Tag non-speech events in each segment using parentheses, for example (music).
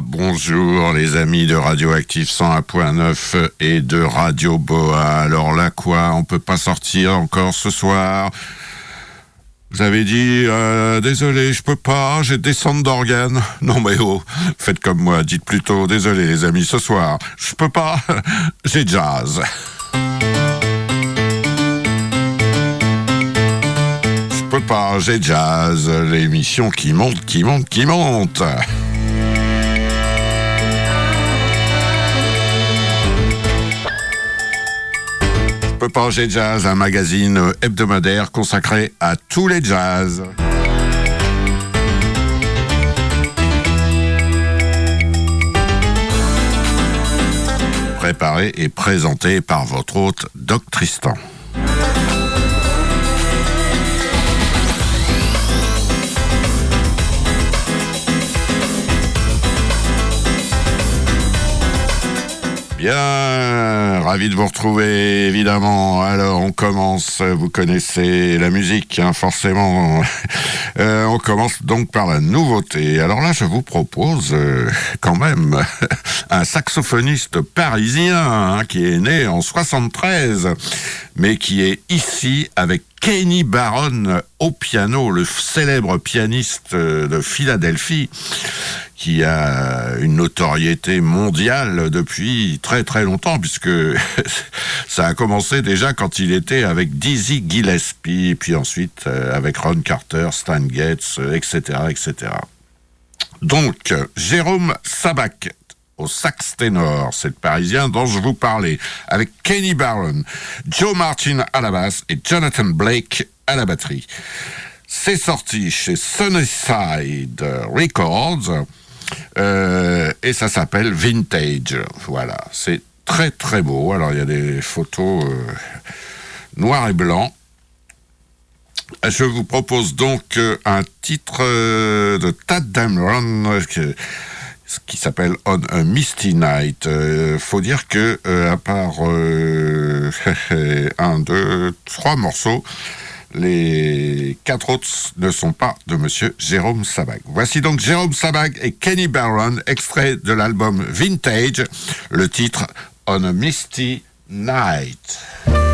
Bonjour les amis de Radioactive 101.9 et de Radio Boa. Alors là quoi, on peut pas sortir encore ce soir? Vous avez dit euh, désolé, je peux pas, j'ai des centres d'organes. (laughs) Non mais oh, faites comme moi, dites plutôt désolé les amis, ce soir, je peux pas, (laughs) j'ai jazz. Je peux pas, j'ai jazz, l'émission qui monte, qui monte, qui monte. Pas, j'ai jazz, un magazine hebdomadaire consacré à tous les jazz. Préparé et présenté par votre hôte Doc Tristan. Bien, ravi de vous retrouver, évidemment. Alors, on commence, vous connaissez la musique, hein, forcément. (laughs) Euh, on commence donc par la nouveauté. Alors là, je vous propose euh, quand même (laughs) un saxophoniste parisien hein, qui est né en 73, mais qui est ici avec Kenny Barron piano, le célèbre pianiste de Philadelphie qui a une notoriété mondiale depuis très très longtemps, puisque (laughs) ça a commencé déjà quand il était avec Dizzy Gillespie, puis ensuite euh, avec Ron Carter, Stan Getz, etc., etc. Donc, Jérôme Sabac au sax ténor, c'est le parisien dont je vous parlais, avec Kenny Barron, Joe Martin à la basse et Jonathan Blake à la batterie. C'est sorti chez Sunnyside Records. Euh, et ça s'appelle Vintage. Voilà, c'est très très beau. Alors il y a des photos euh, noir et blanc. Je vous propose donc euh, un titre de Tad Dameron qui s'appelle On a Misty Night. faut dire que à part (laughs) un, deux, trois morceaux, les quatre autres ne sont pas de Monsieur Jérôme Sabag. Voici donc Jérôme Sabag et Kenny Barron, extrait de l'album Vintage, le titre On a Misty Night.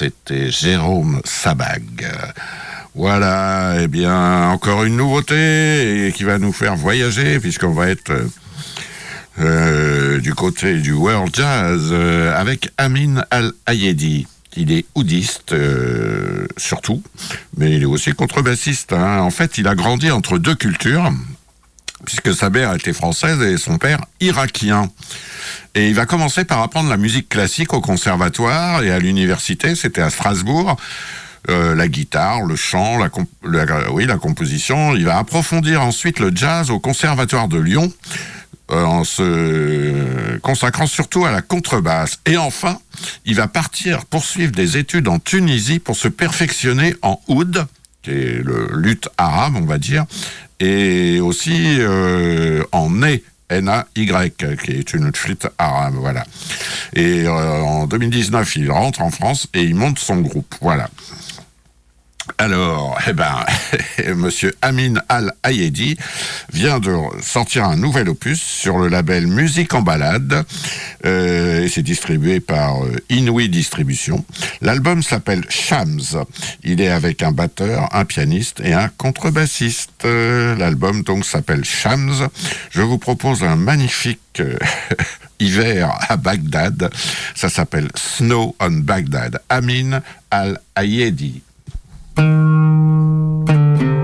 C'était Jérôme Sabag. Voilà, eh bien, encore une nouveauté qui va nous faire voyager, puisqu'on va être euh, du côté du world jazz euh, avec Amin Al-Ayedi. Il est oudiste, euh, surtout, mais il est aussi contrebassiste. Hein. En fait, il a grandi entre deux cultures, puisque sa mère était française et son père irakien. Et il va commencer par apprendre la musique classique au conservatoire et à l'université, c'était à Strasbourg. Euh, la guitare, le chant, la, oui, la composition. Il va approfondir ensuite le jazz au Conservatoire de Lyon euh, en se consacrant surtout à la contrebasse. Et enfin, il va partir poursuivre des études en Tunisie pour se perfectionner en oud, qui est le luth arabe, on va dire, et aussi euh, en nez, N-A-Y, qui est une flûte arabe, voilà. Et en 2019, il rentre en France et il monte son groupe, voilà. Alors, (laughs) eh ben, (laughs) Monsieur Amin Al-Ayedi vient de sortir un nouvel opus sur le label Musique en balade euh, et c'est distribué par euh, Inouï Distribution. L'album s'appelle Shams. Il est avec un batteur, un pianiste et un contrebassiste. Euh, l'album donc s'appelle Shams. Je vous propose un magnifique (laughs) hiver à Bagdad. Ça s'appelle Snow on Bagdad. Amin Al-Ayedi. Thank you.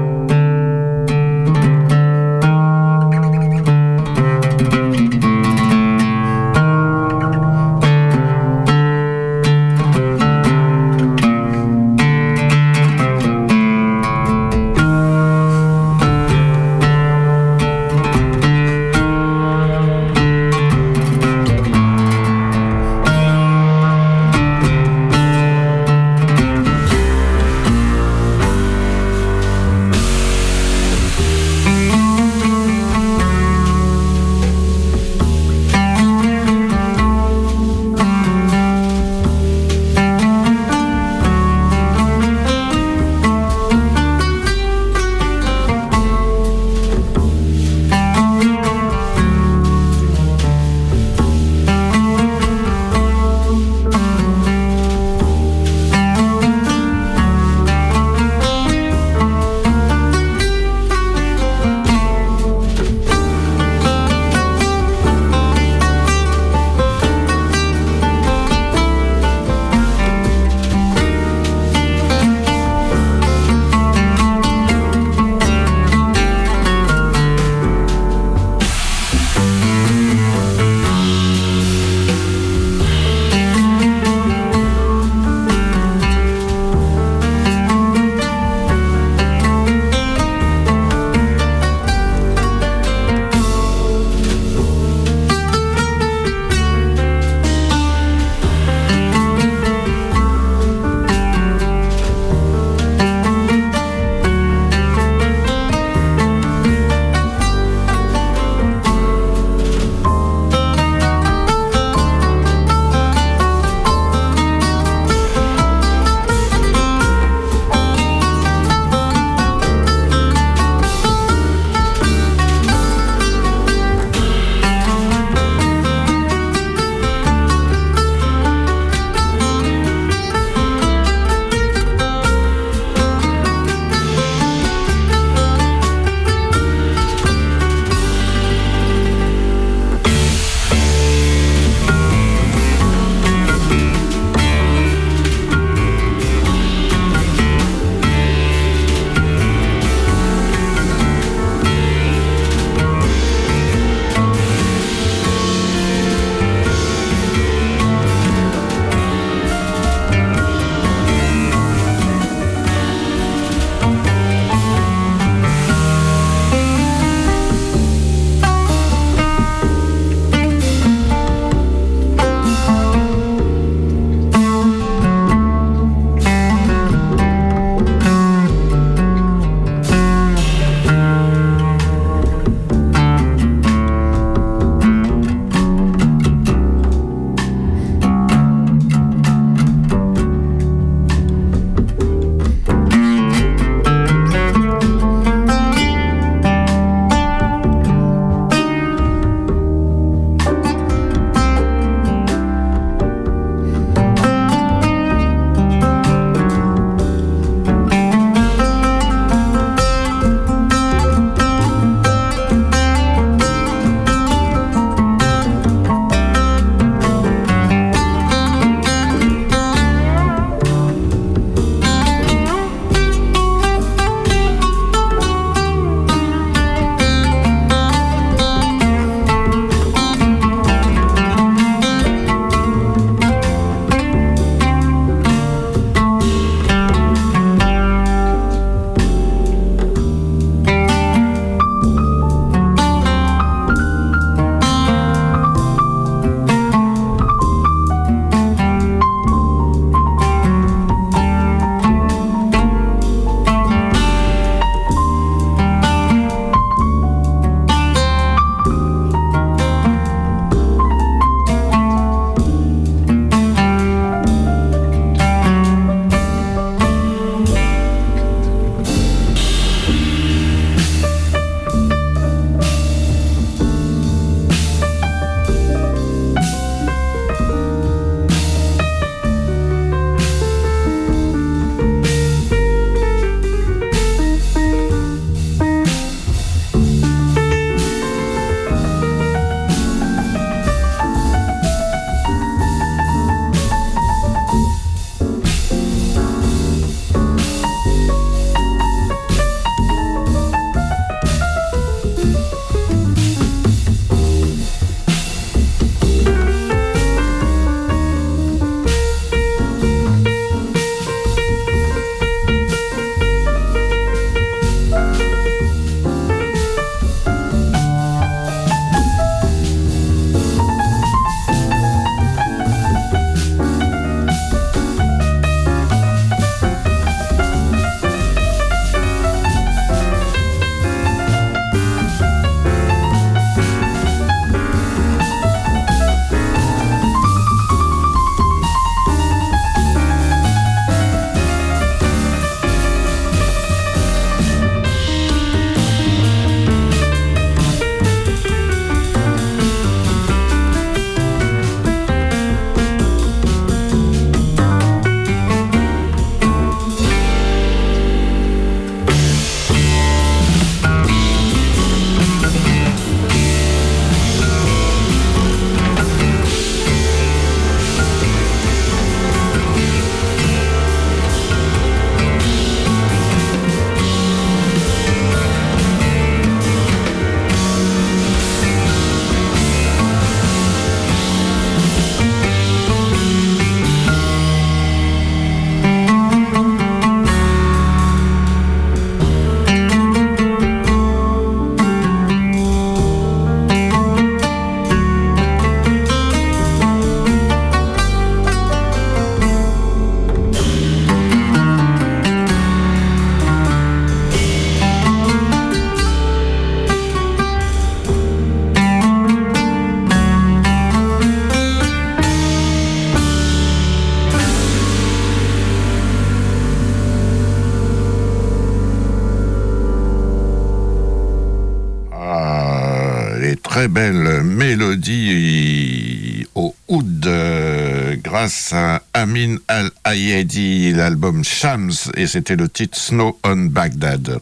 Amin Al-Ayedi, l'album Shams, et c'était le titre Snow on Baghdad.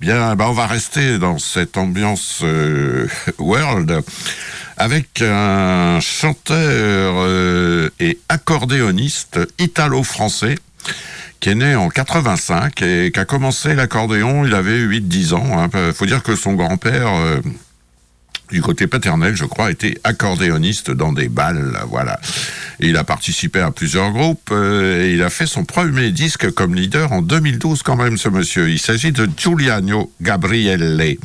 Bien, bah on va rester dans cette ambiance euh, (laughs) world avec un chanteur euh, et accordéoniste italo-français qui est né en 85 et qui a commencé l'accordéon, il avait 8-10 ans. Il hein. faut dire que son grand-père, euh, du côté paternel, je crois, était accordéoniste dans des balles, voilà. Et il a participé à plusieurs groupes euh, et il a fait son premier disque comme leader en 2012 quand même, ce monsieur. Il s'agit de Giuliano Gabrielle.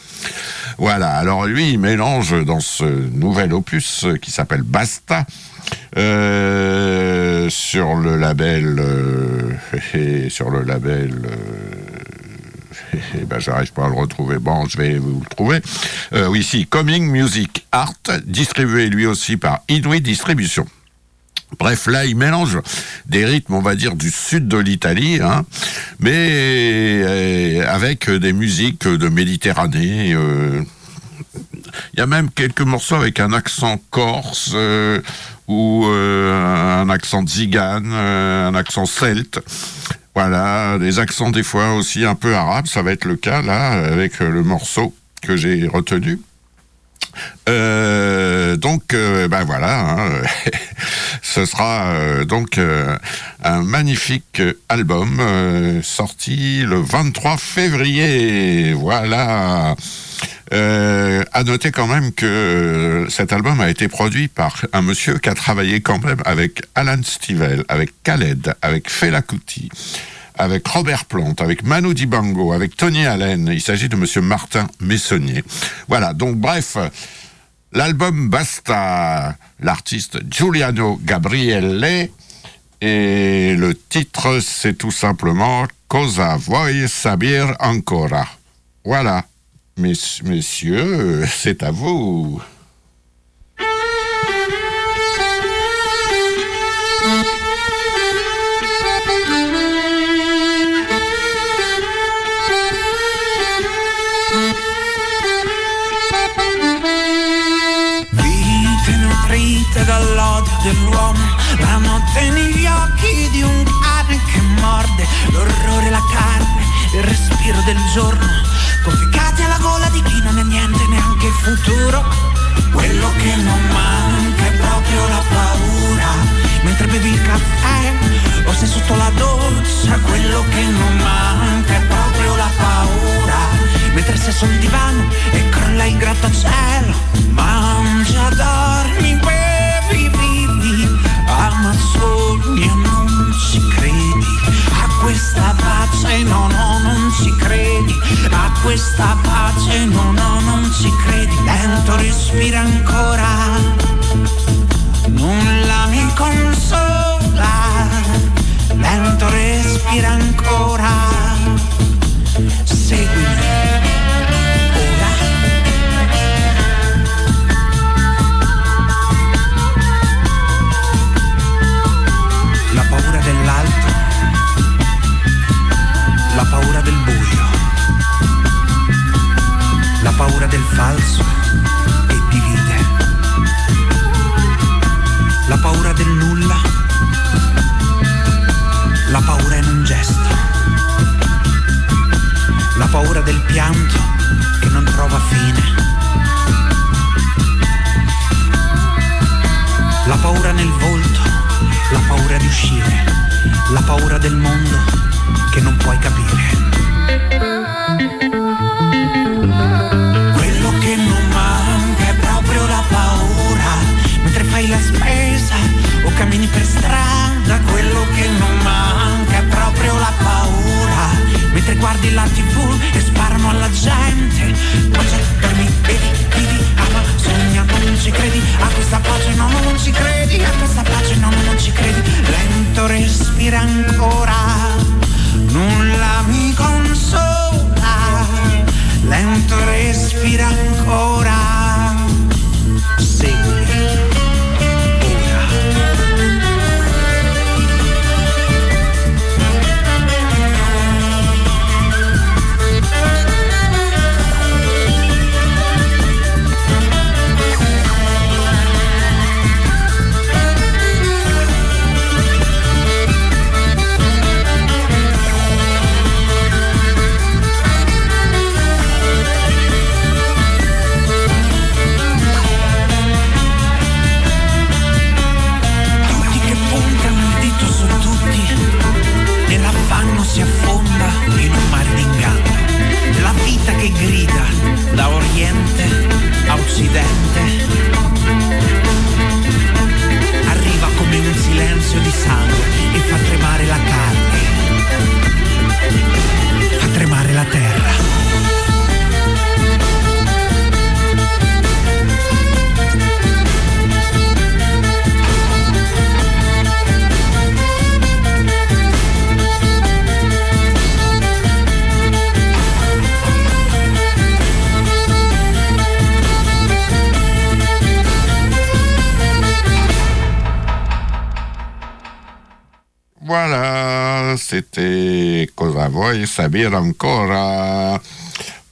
Voilà, alors lui, il mélange dans ce nouvel opus qui s'appelle Basta, euh, sur le label, euh, (laughs) sur le label, ben, j'arrive pas à le retrouver. Bon, je vais vous le trouver. oui, si, Coming Music Art, distribué lui aussi par Inuit Distribution. Bref, là, il mélange des rythmes, on va dire, du sud de l'Italie, hein, mais euh, avec des musiques de Méditerranée. Euh, il y a même quelques morceaux avec un accent corse euh, ou un accent zigane, un accent celte. Voilà, des accents des fois aussi un peu arabes, ça va être le cas là avec le morceau que j'ai retenu. Euh, donc, euh, ben voilà, hein, (laughs) ce sera euh, donc un magnifique album sorti le 23 février. Voilà. À noter quand même que cet album a été produit par un monsieur qui a travaillé quand même avec Alan Stivell, avec Khaled, avec Fela Kuti, avec Robert Plante, avec Manu Dibango, avec Tony Allen. Il s'agit de Monsieur Martin Messonnier. Voilà, donc bref, l'album Basta, l'artiste Giuliano Gabrielle, et le titre c'est tout simplement Cosa vuoi saber ancora? Voilà, messieurs, c'est à vous. dall'odio dell'uomo, la notte negli occhi di un cane che morde, l'orrore, la carne, il respiro del giorno, conficcati alla gola di chi non è niente neanche il futuro. Quello che non manca è proprio la paura, mentre bevi il caffè o sei sotto la doccia, quello che non manca è proprio la paura, mentre sei sul divano e crolla il grattacielo, mangia, dormi, ama questa pace no no non ci credi. A questa pace no no non ci credi. Lento respira ancora. Nulla mi consola. Lento respira ancora. Seguimi paura del falso e divide. La paura del nulla, la paura in un gesto, la paura del pianto che non trova fine. La paura nel volto, la paura di uscire, la paura del mondo che non puoi capire. Quello che non manca è proprio la paura, mentre fai la spesa o cammini per strada, quello che non manca è proprio la paura, mentre guardi la tv e sparano alla gente, mangia, dormi, vedi, vivi, ama, sogna, non ci credi, a questa pace non ci credi, a questa pace non ci credi, lento respira ancora. Nulla mi conta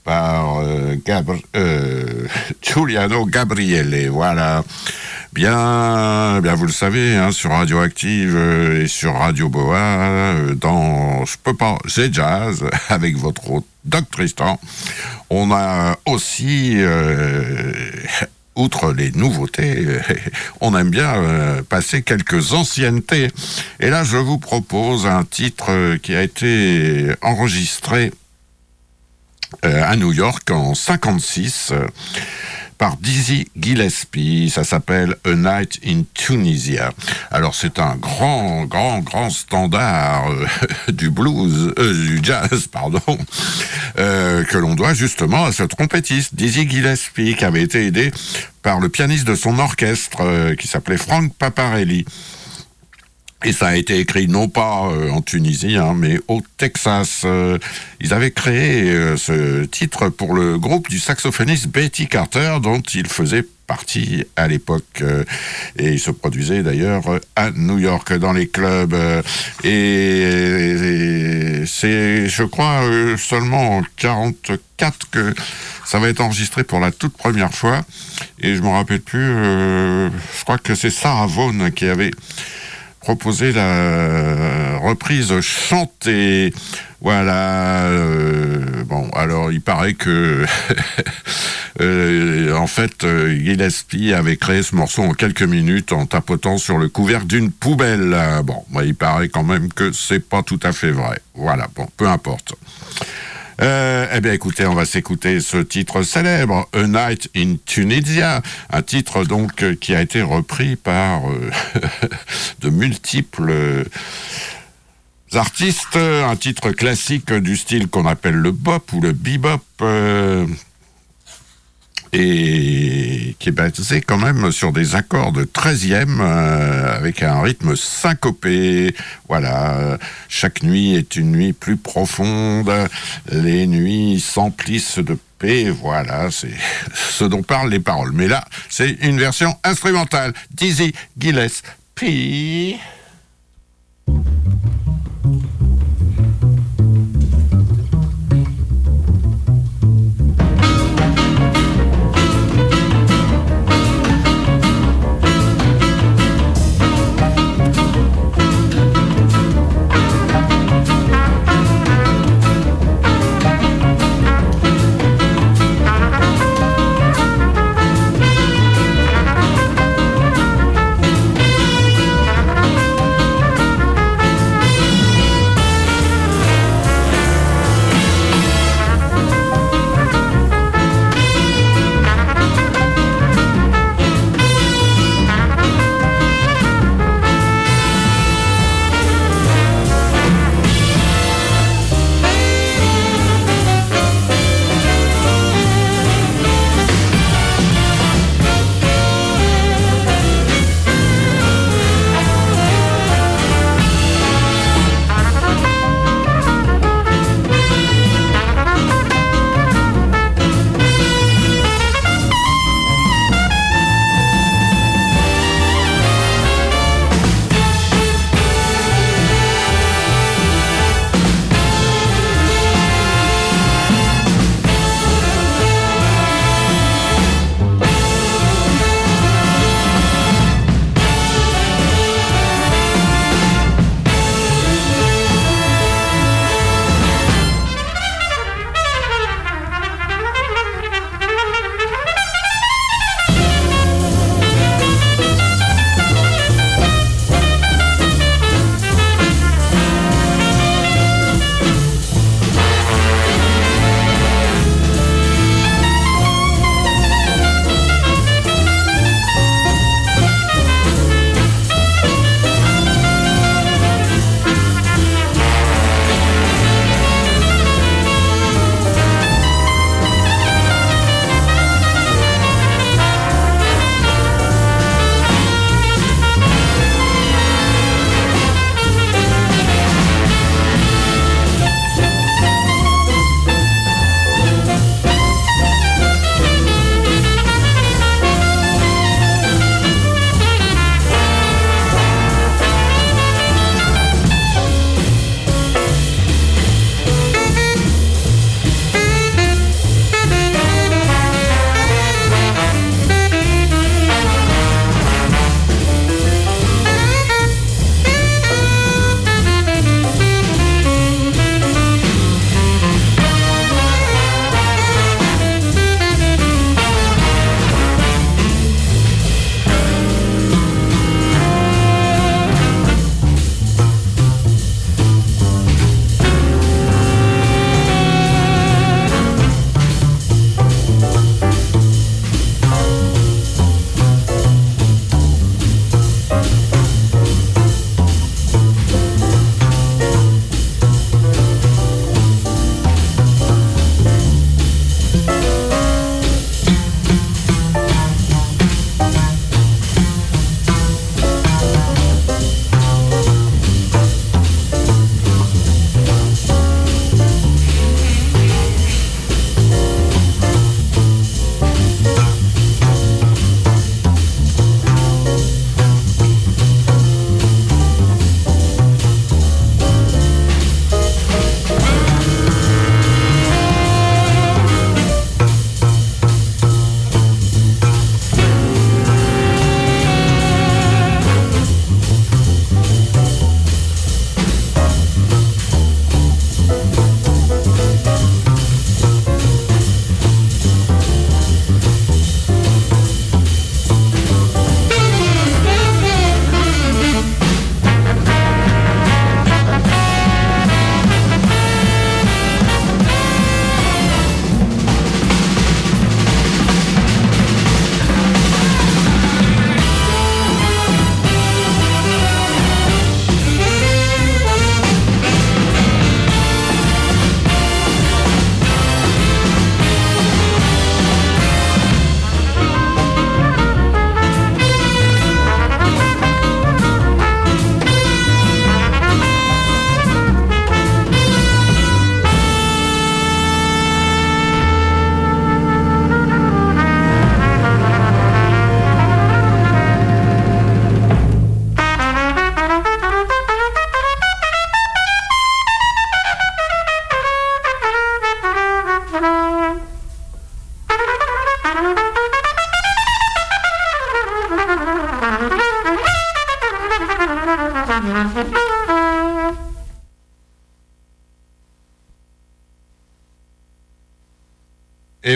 par euh, euh, (laughs) Giuliano Gabriele. Voilà. Bien, bien vous le savez, hein, sur Radioactive euh, et sur Radio Boa, dans Je peux pas, c'est jazz (laughs) avec votre hôte Doc Tristan. On a aussi outre les nouveautés, (laughs) on aime bien passer quelques anciennetés. Et là, je vous propose un titre qui a été enregistré euh, à New York en 56 euh, par Dizzy Gillespie. Ça s'appelle A Night in Tunisia. Alors c'est un grand, grand, grand standard euh, (laughs) du blues, du jazz, pardon, que l'on doit justement à ce trompettiste Dizzy Gillespie qui avait été aidé par le pianiste de son orchestre qui s'appelait Frank Paparelli. Et ça a été écrit non pas euh, en Tunisie, hein, mais au Texas. Euh, ils avaient créé euh, ce titre pour le groupe du saxophoniste Betty Carter, dont il faisait partie à l'époque. et il se produisait d'ailleurs à New York dans les clubs. et, c'est, je crois, seulement en 44 que ça va être enregistré pour la toute première fois. Et je me rappelle plus, je crois que c'est Sarah Vaughan qui avait proposer la reprise chantée. Voilà. Euh, bon, alors il paraît que, (laughs) euh, en fait, euh, Gillespie avait créé ce morceau en quelques minutes en tapotant sur le couvercle d'une poubelle. Bon, il paraît quand même que c'est pas tout à fait vrai. Voilà. Bon, peu importe. Euh, eh bien, écoutez, on va s'écouter ce titre célèbre, A Night in Tunisia, un titre donc euh, qui a été repris par euh, (laughs) de multiples artistes, un titre classique du style qu'on appelle le bop ou le bebop et qui est basé quand même sur des accords de 13e euh, avec un rythme syncopé. Voilà, chaque nuit est une nuit plus profonde, les nuits s'emplissent de paix, voilà, c'est (laughs) ce dont parlent les paroles. Mais là, c'est une version instrumentale. Dizzy Gillespie. Et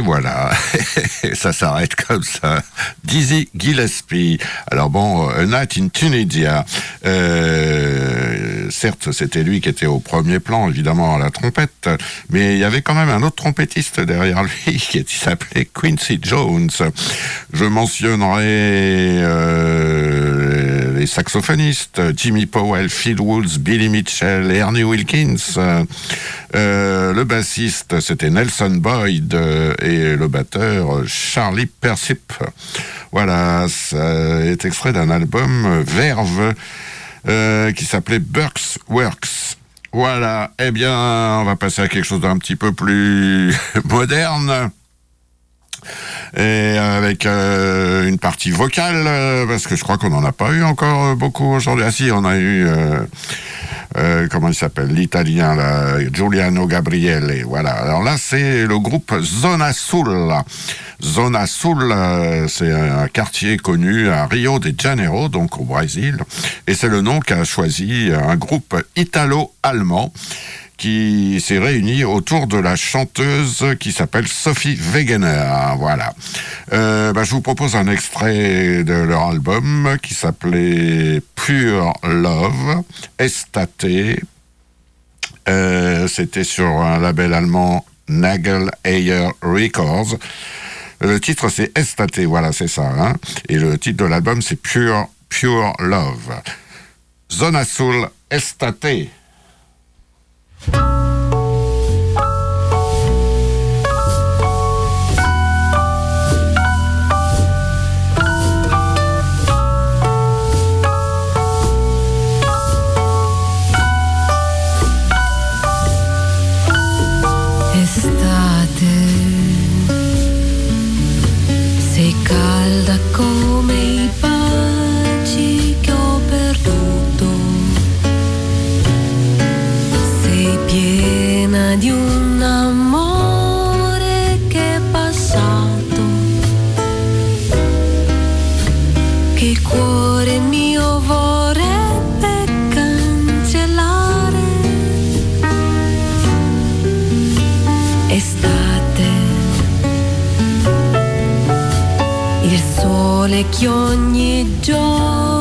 voilà, (laughs) ça s'arrête comme ça. Dizzy Gillespie. Alors bon, A Night in Tunisia. Euh, certes, c'était lui qui était au premier plan, évidemment, à la trompette, mais il y avait quand même un autre trompettiste derrière lui (laughs) qui s'appelait Quincy Jones. Je mentionnerai euh, les saxophonistes Jimmy Powell, Phil Woods, Billy Mitchell, Ernie Wilkins. Euh, le bassiste, c'était Nelson Boyd euh, et le batteur, Charlie Persip. Voilà, ça est extrait d'un album Verve euh, qui s'appelait Burks Works. Voilà, eh bien, on va passer à quelque chose d'un petit peu plus (laughs) moderne et avec une partie vocale, parce que je crois qu'on n'en a pas eu encore beaucoup aujourd'hui. Ah si, on a eu, euh, comment il s'appelle, l'italien, Giuliano Gabriele. Voilà. Alors là, c'est le groupe Zona Sul. Zona Sul, euh, c'est un quartier connu à Rio de Janeiro, donc au Brésil, et c'est le nom qu'a choisi un groupe italo-allemand qui s'est réuni autour de la chanteuse qui s'appelle Sophie Wegener. Voilà. Euh, bah, je vous propose un extrait de leur album qui s'appelait Pure Love, Estate. Euh, C'était sur un label allemand Nagel Ayer Records. Le titre c'est Estate, voilà, c'est ça. Hein Et le titre de l'album c'est Pure, Pure Love. Zona Sul Estate. Estate, 適温に上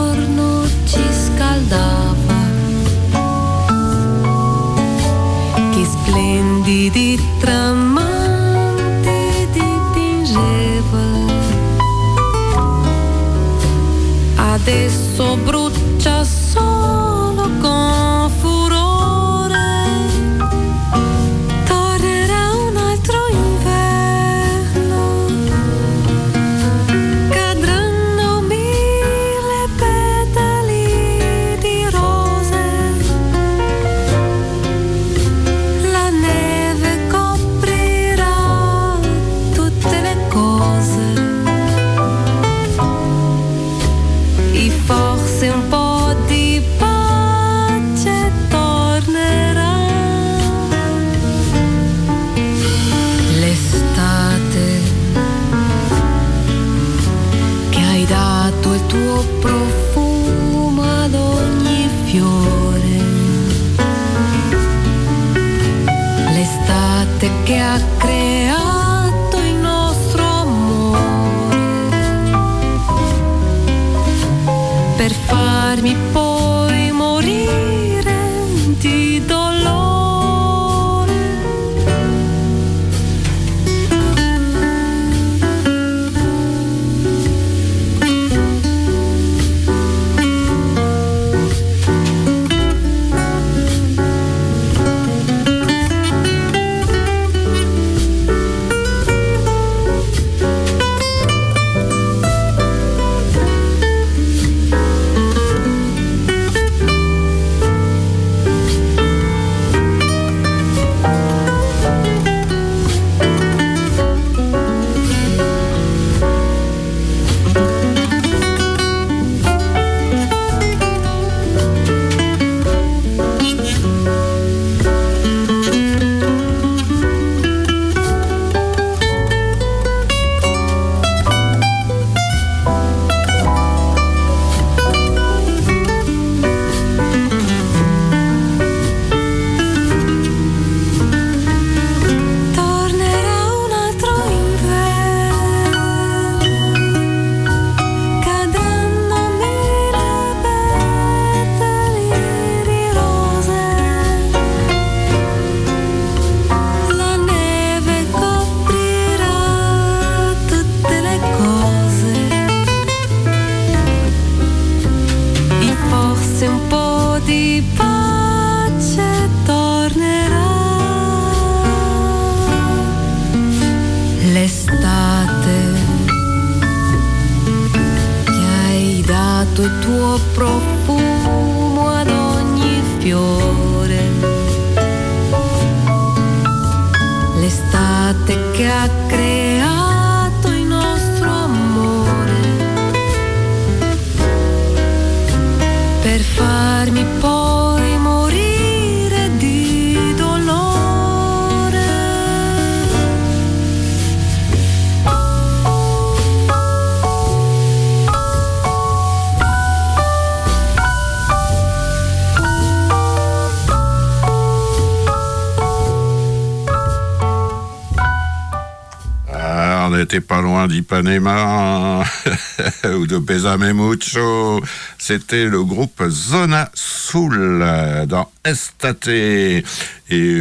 Pas loin d'Ipanema (laughs) ou de Besame Mucho. C'était le groupe Zona Soul euh, dans Estate. Et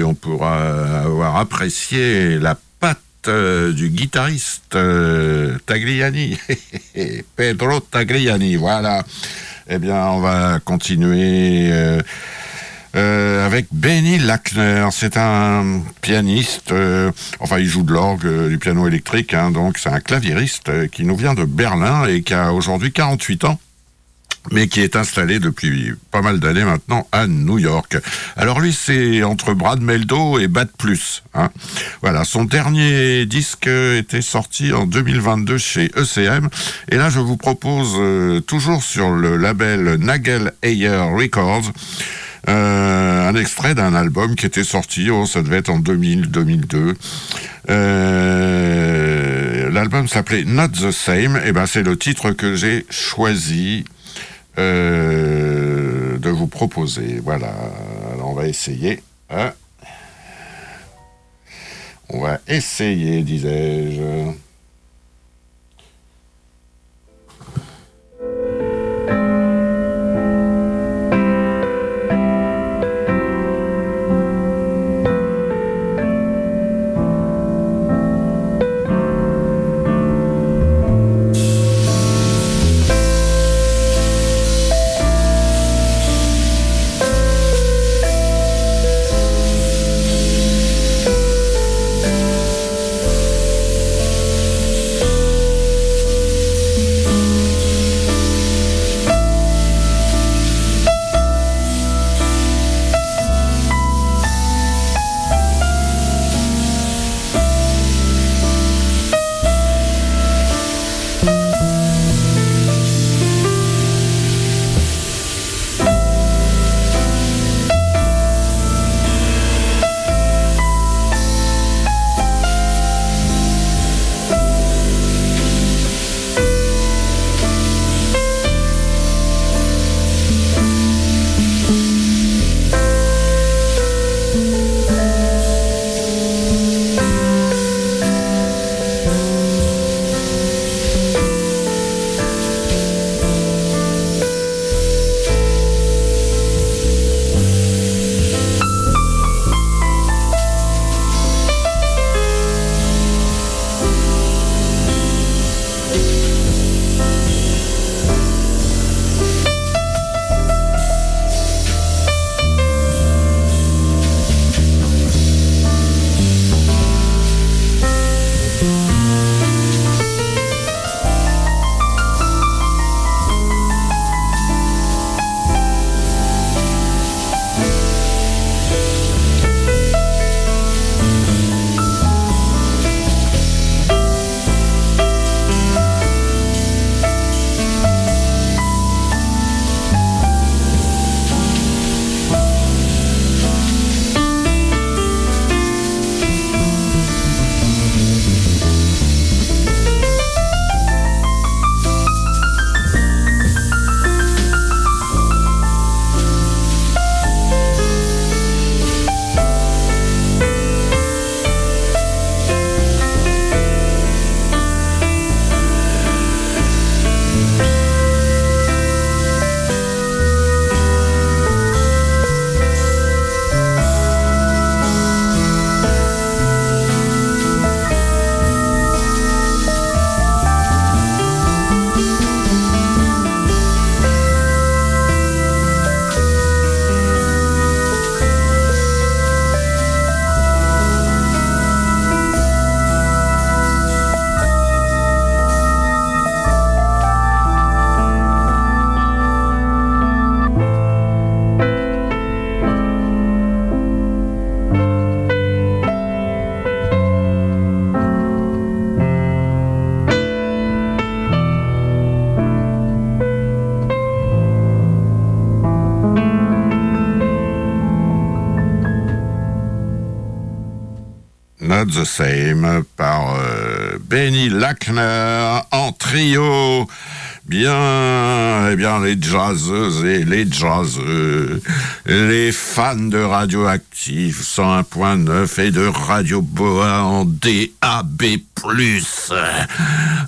on pourra avoir apprécié la patte euh, du guitariste euh, Tagliani. (laughs) Pedro Tagliani, voilà. Eh bien, on va continuer. Euh, avec Benny Lackner. C'est un pianiste, euh, enfin il joue de l'orgue, euh, du piano électrique, hein, donc c'est un claviériste qui nous vient de Berlin et qui a aujourd'hui 48 ans mais qui est installé depuis pas mal d'années maintenant à New York. Alors lui, c'est entre Brad Meldo et Bad Plus. Hein. Voilà, son dernier disque était sorti en 2022 chez ECM. Et là, je vous propose, toujours sur le label Nagel Ayer Records, un extrait d'un album qui était sorti, oh, ça devait être en 2000-2002. Euh, L'album s'appelait Not the Same, et ben c'est le titre que j'ai choisi euh, de vous proposer. Voilà, on va essayer. hein. On va essayer, disais-je. The Same par euh, Benny Lackner en trio. Bien, eh bien, les jazzeuses et les jazzeux, les fans de Radioactive 101.9 et de Radio Boa en DAB+,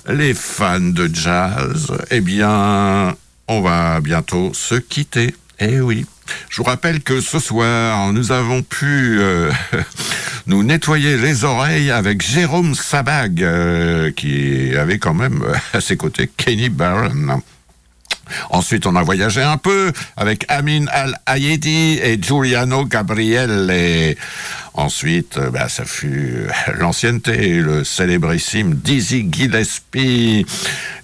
les fans de jazz, eh bien, on va bientôt se quitter. Eh oui. Je vous rappelle que ce soir, nous avons pu euh, (laughs) nous nettoyer les oreilles avec Jérôme Sabag, euh, qui avait quand même euh, à ses côtés Kenny Barron. Ensuite, on a voyagé un peu avec Amin Al-Ayedi et Giuliano Gabriele. Ensuite, euh, bah, ça fut l'ancienneté, le célébrissime Dizzy Gillespie.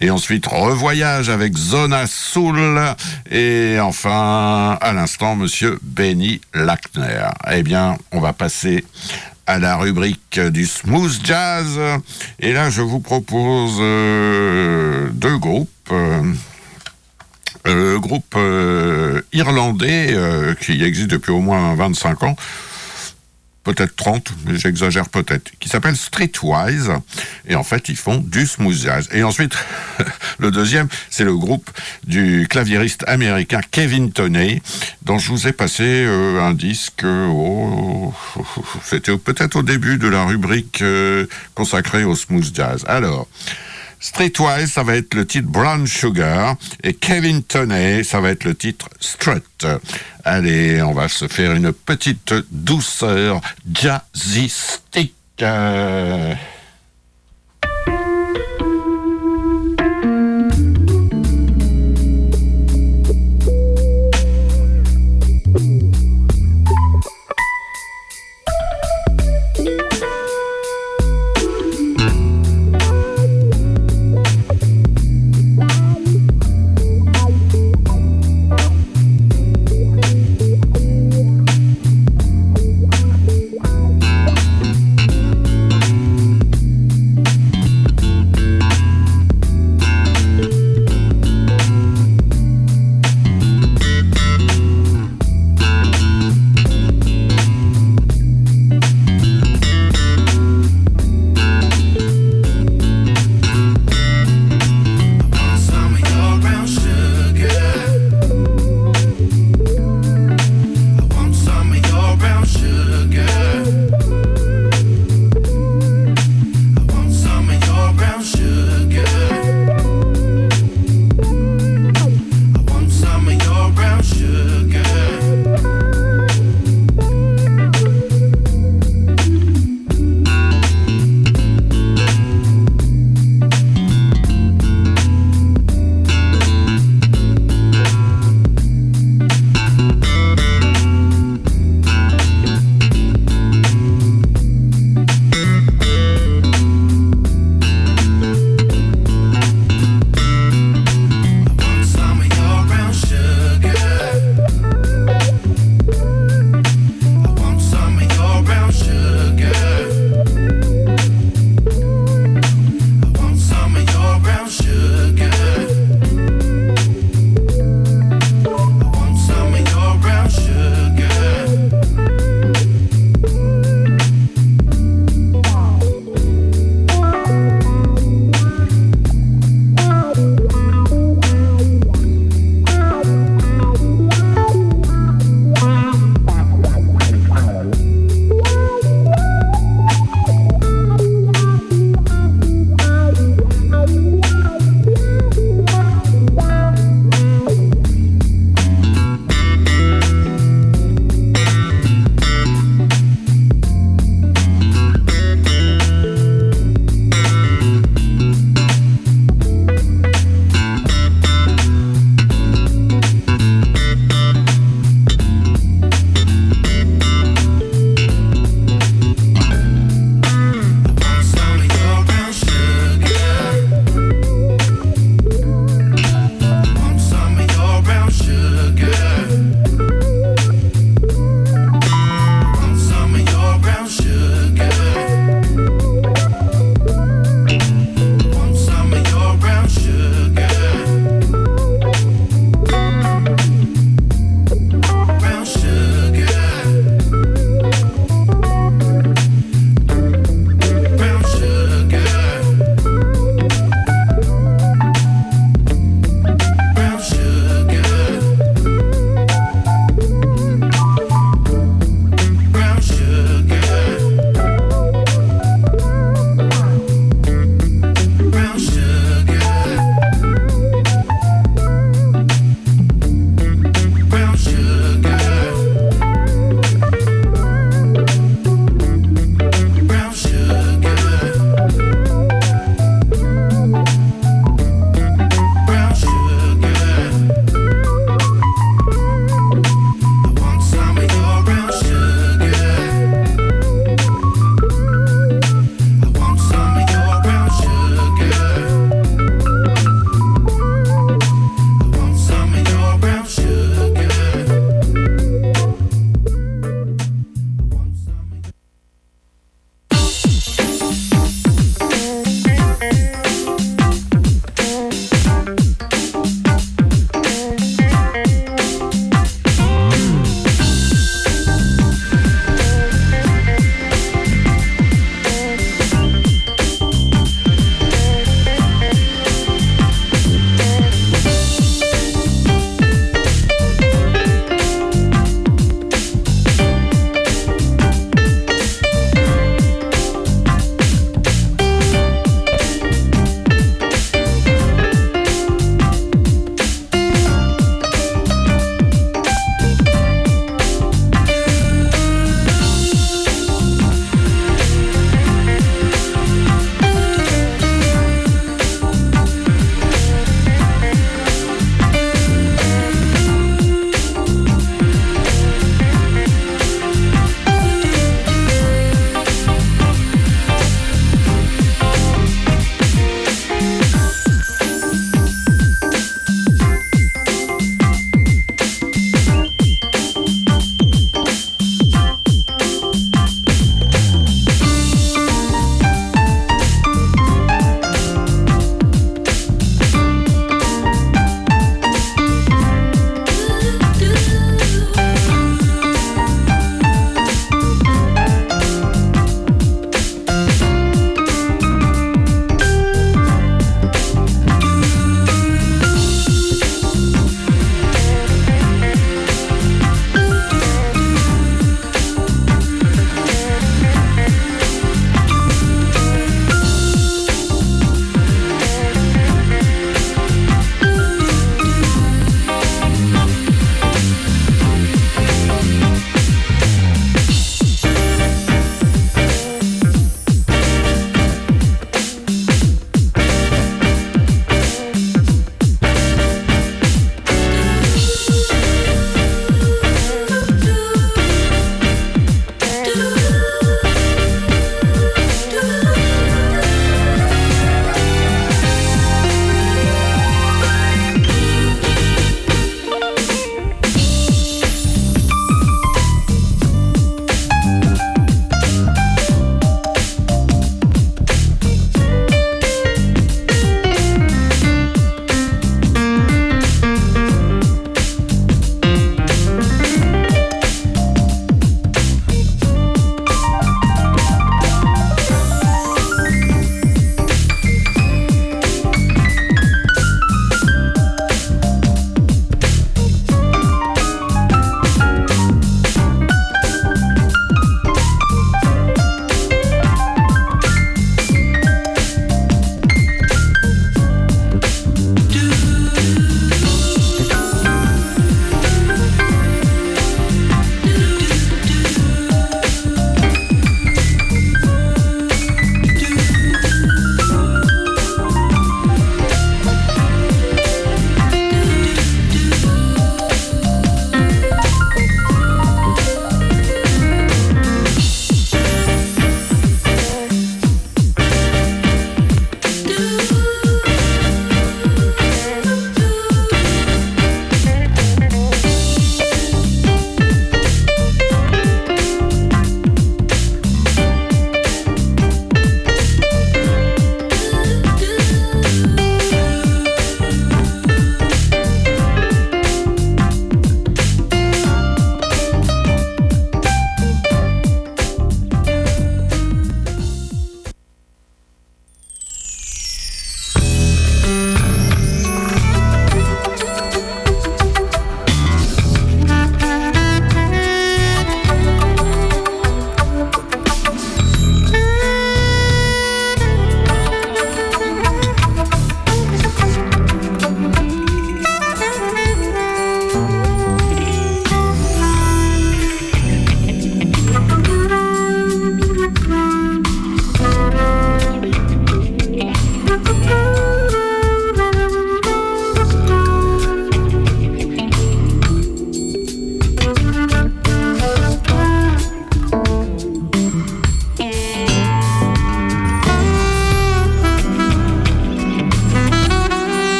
Et ensuite, revoyage avec Zona Soul. Et enfin, à l'instant, monsieur Benny Lackner. Eh bien, on va passer à la rubrique du smooth jazz. Et là, je vous propose euh, deux groupes. Euh, le groupe euh, irlandais euh, qui existe depuis au moins 25 ans, peut-être 30, mais j'exagère peut-être, qui s'appelle Streetwise. Et en fait, ils font du smooth jazz. Et ensuite, (laughs) le deuxième, c'est le groupe du claviériste américain Kevin Toney, dont je vous ai passé euh, un disque, oh, (laughs) c'était peut-être au début de la rubrique euh, consacrée au smooth jazz. Alors, Streetwise, ça va être le titre Brown Sugar. Et Kevin Toney, ça va être le titre Strut. Allez, on va se faire une petite douceur jazzistique.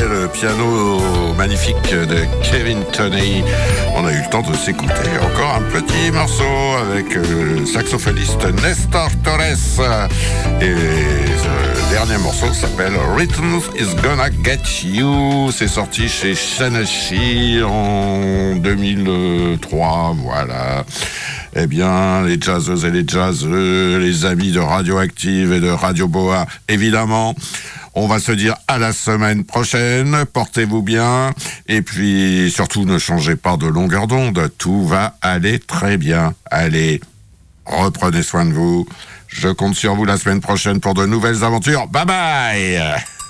Le piano magnifique de Kevin Tony, on a eu le temps de s'écouter encore un petit morceau avec euh, le saxophoniste Nestor Torres. Et ce dernier morceau s'appelle Rhythm is Gonna Get You. C'est sorti chez Shanashi en 2003. Voilà. Eh bien, les jazzeuses et les jazzeux, les amis de Radioactive et de Radio Boa, évidemment. On va se dire à la semaine prochaine. Portez-vous bien. Et puis, surtout, ne changez pas de longueur d'onde. Tout va aller très bien. Allez, reprenez soin de vous. Je compte sur vous la semaine prochaine pour de nouvelles aventures. Bye bye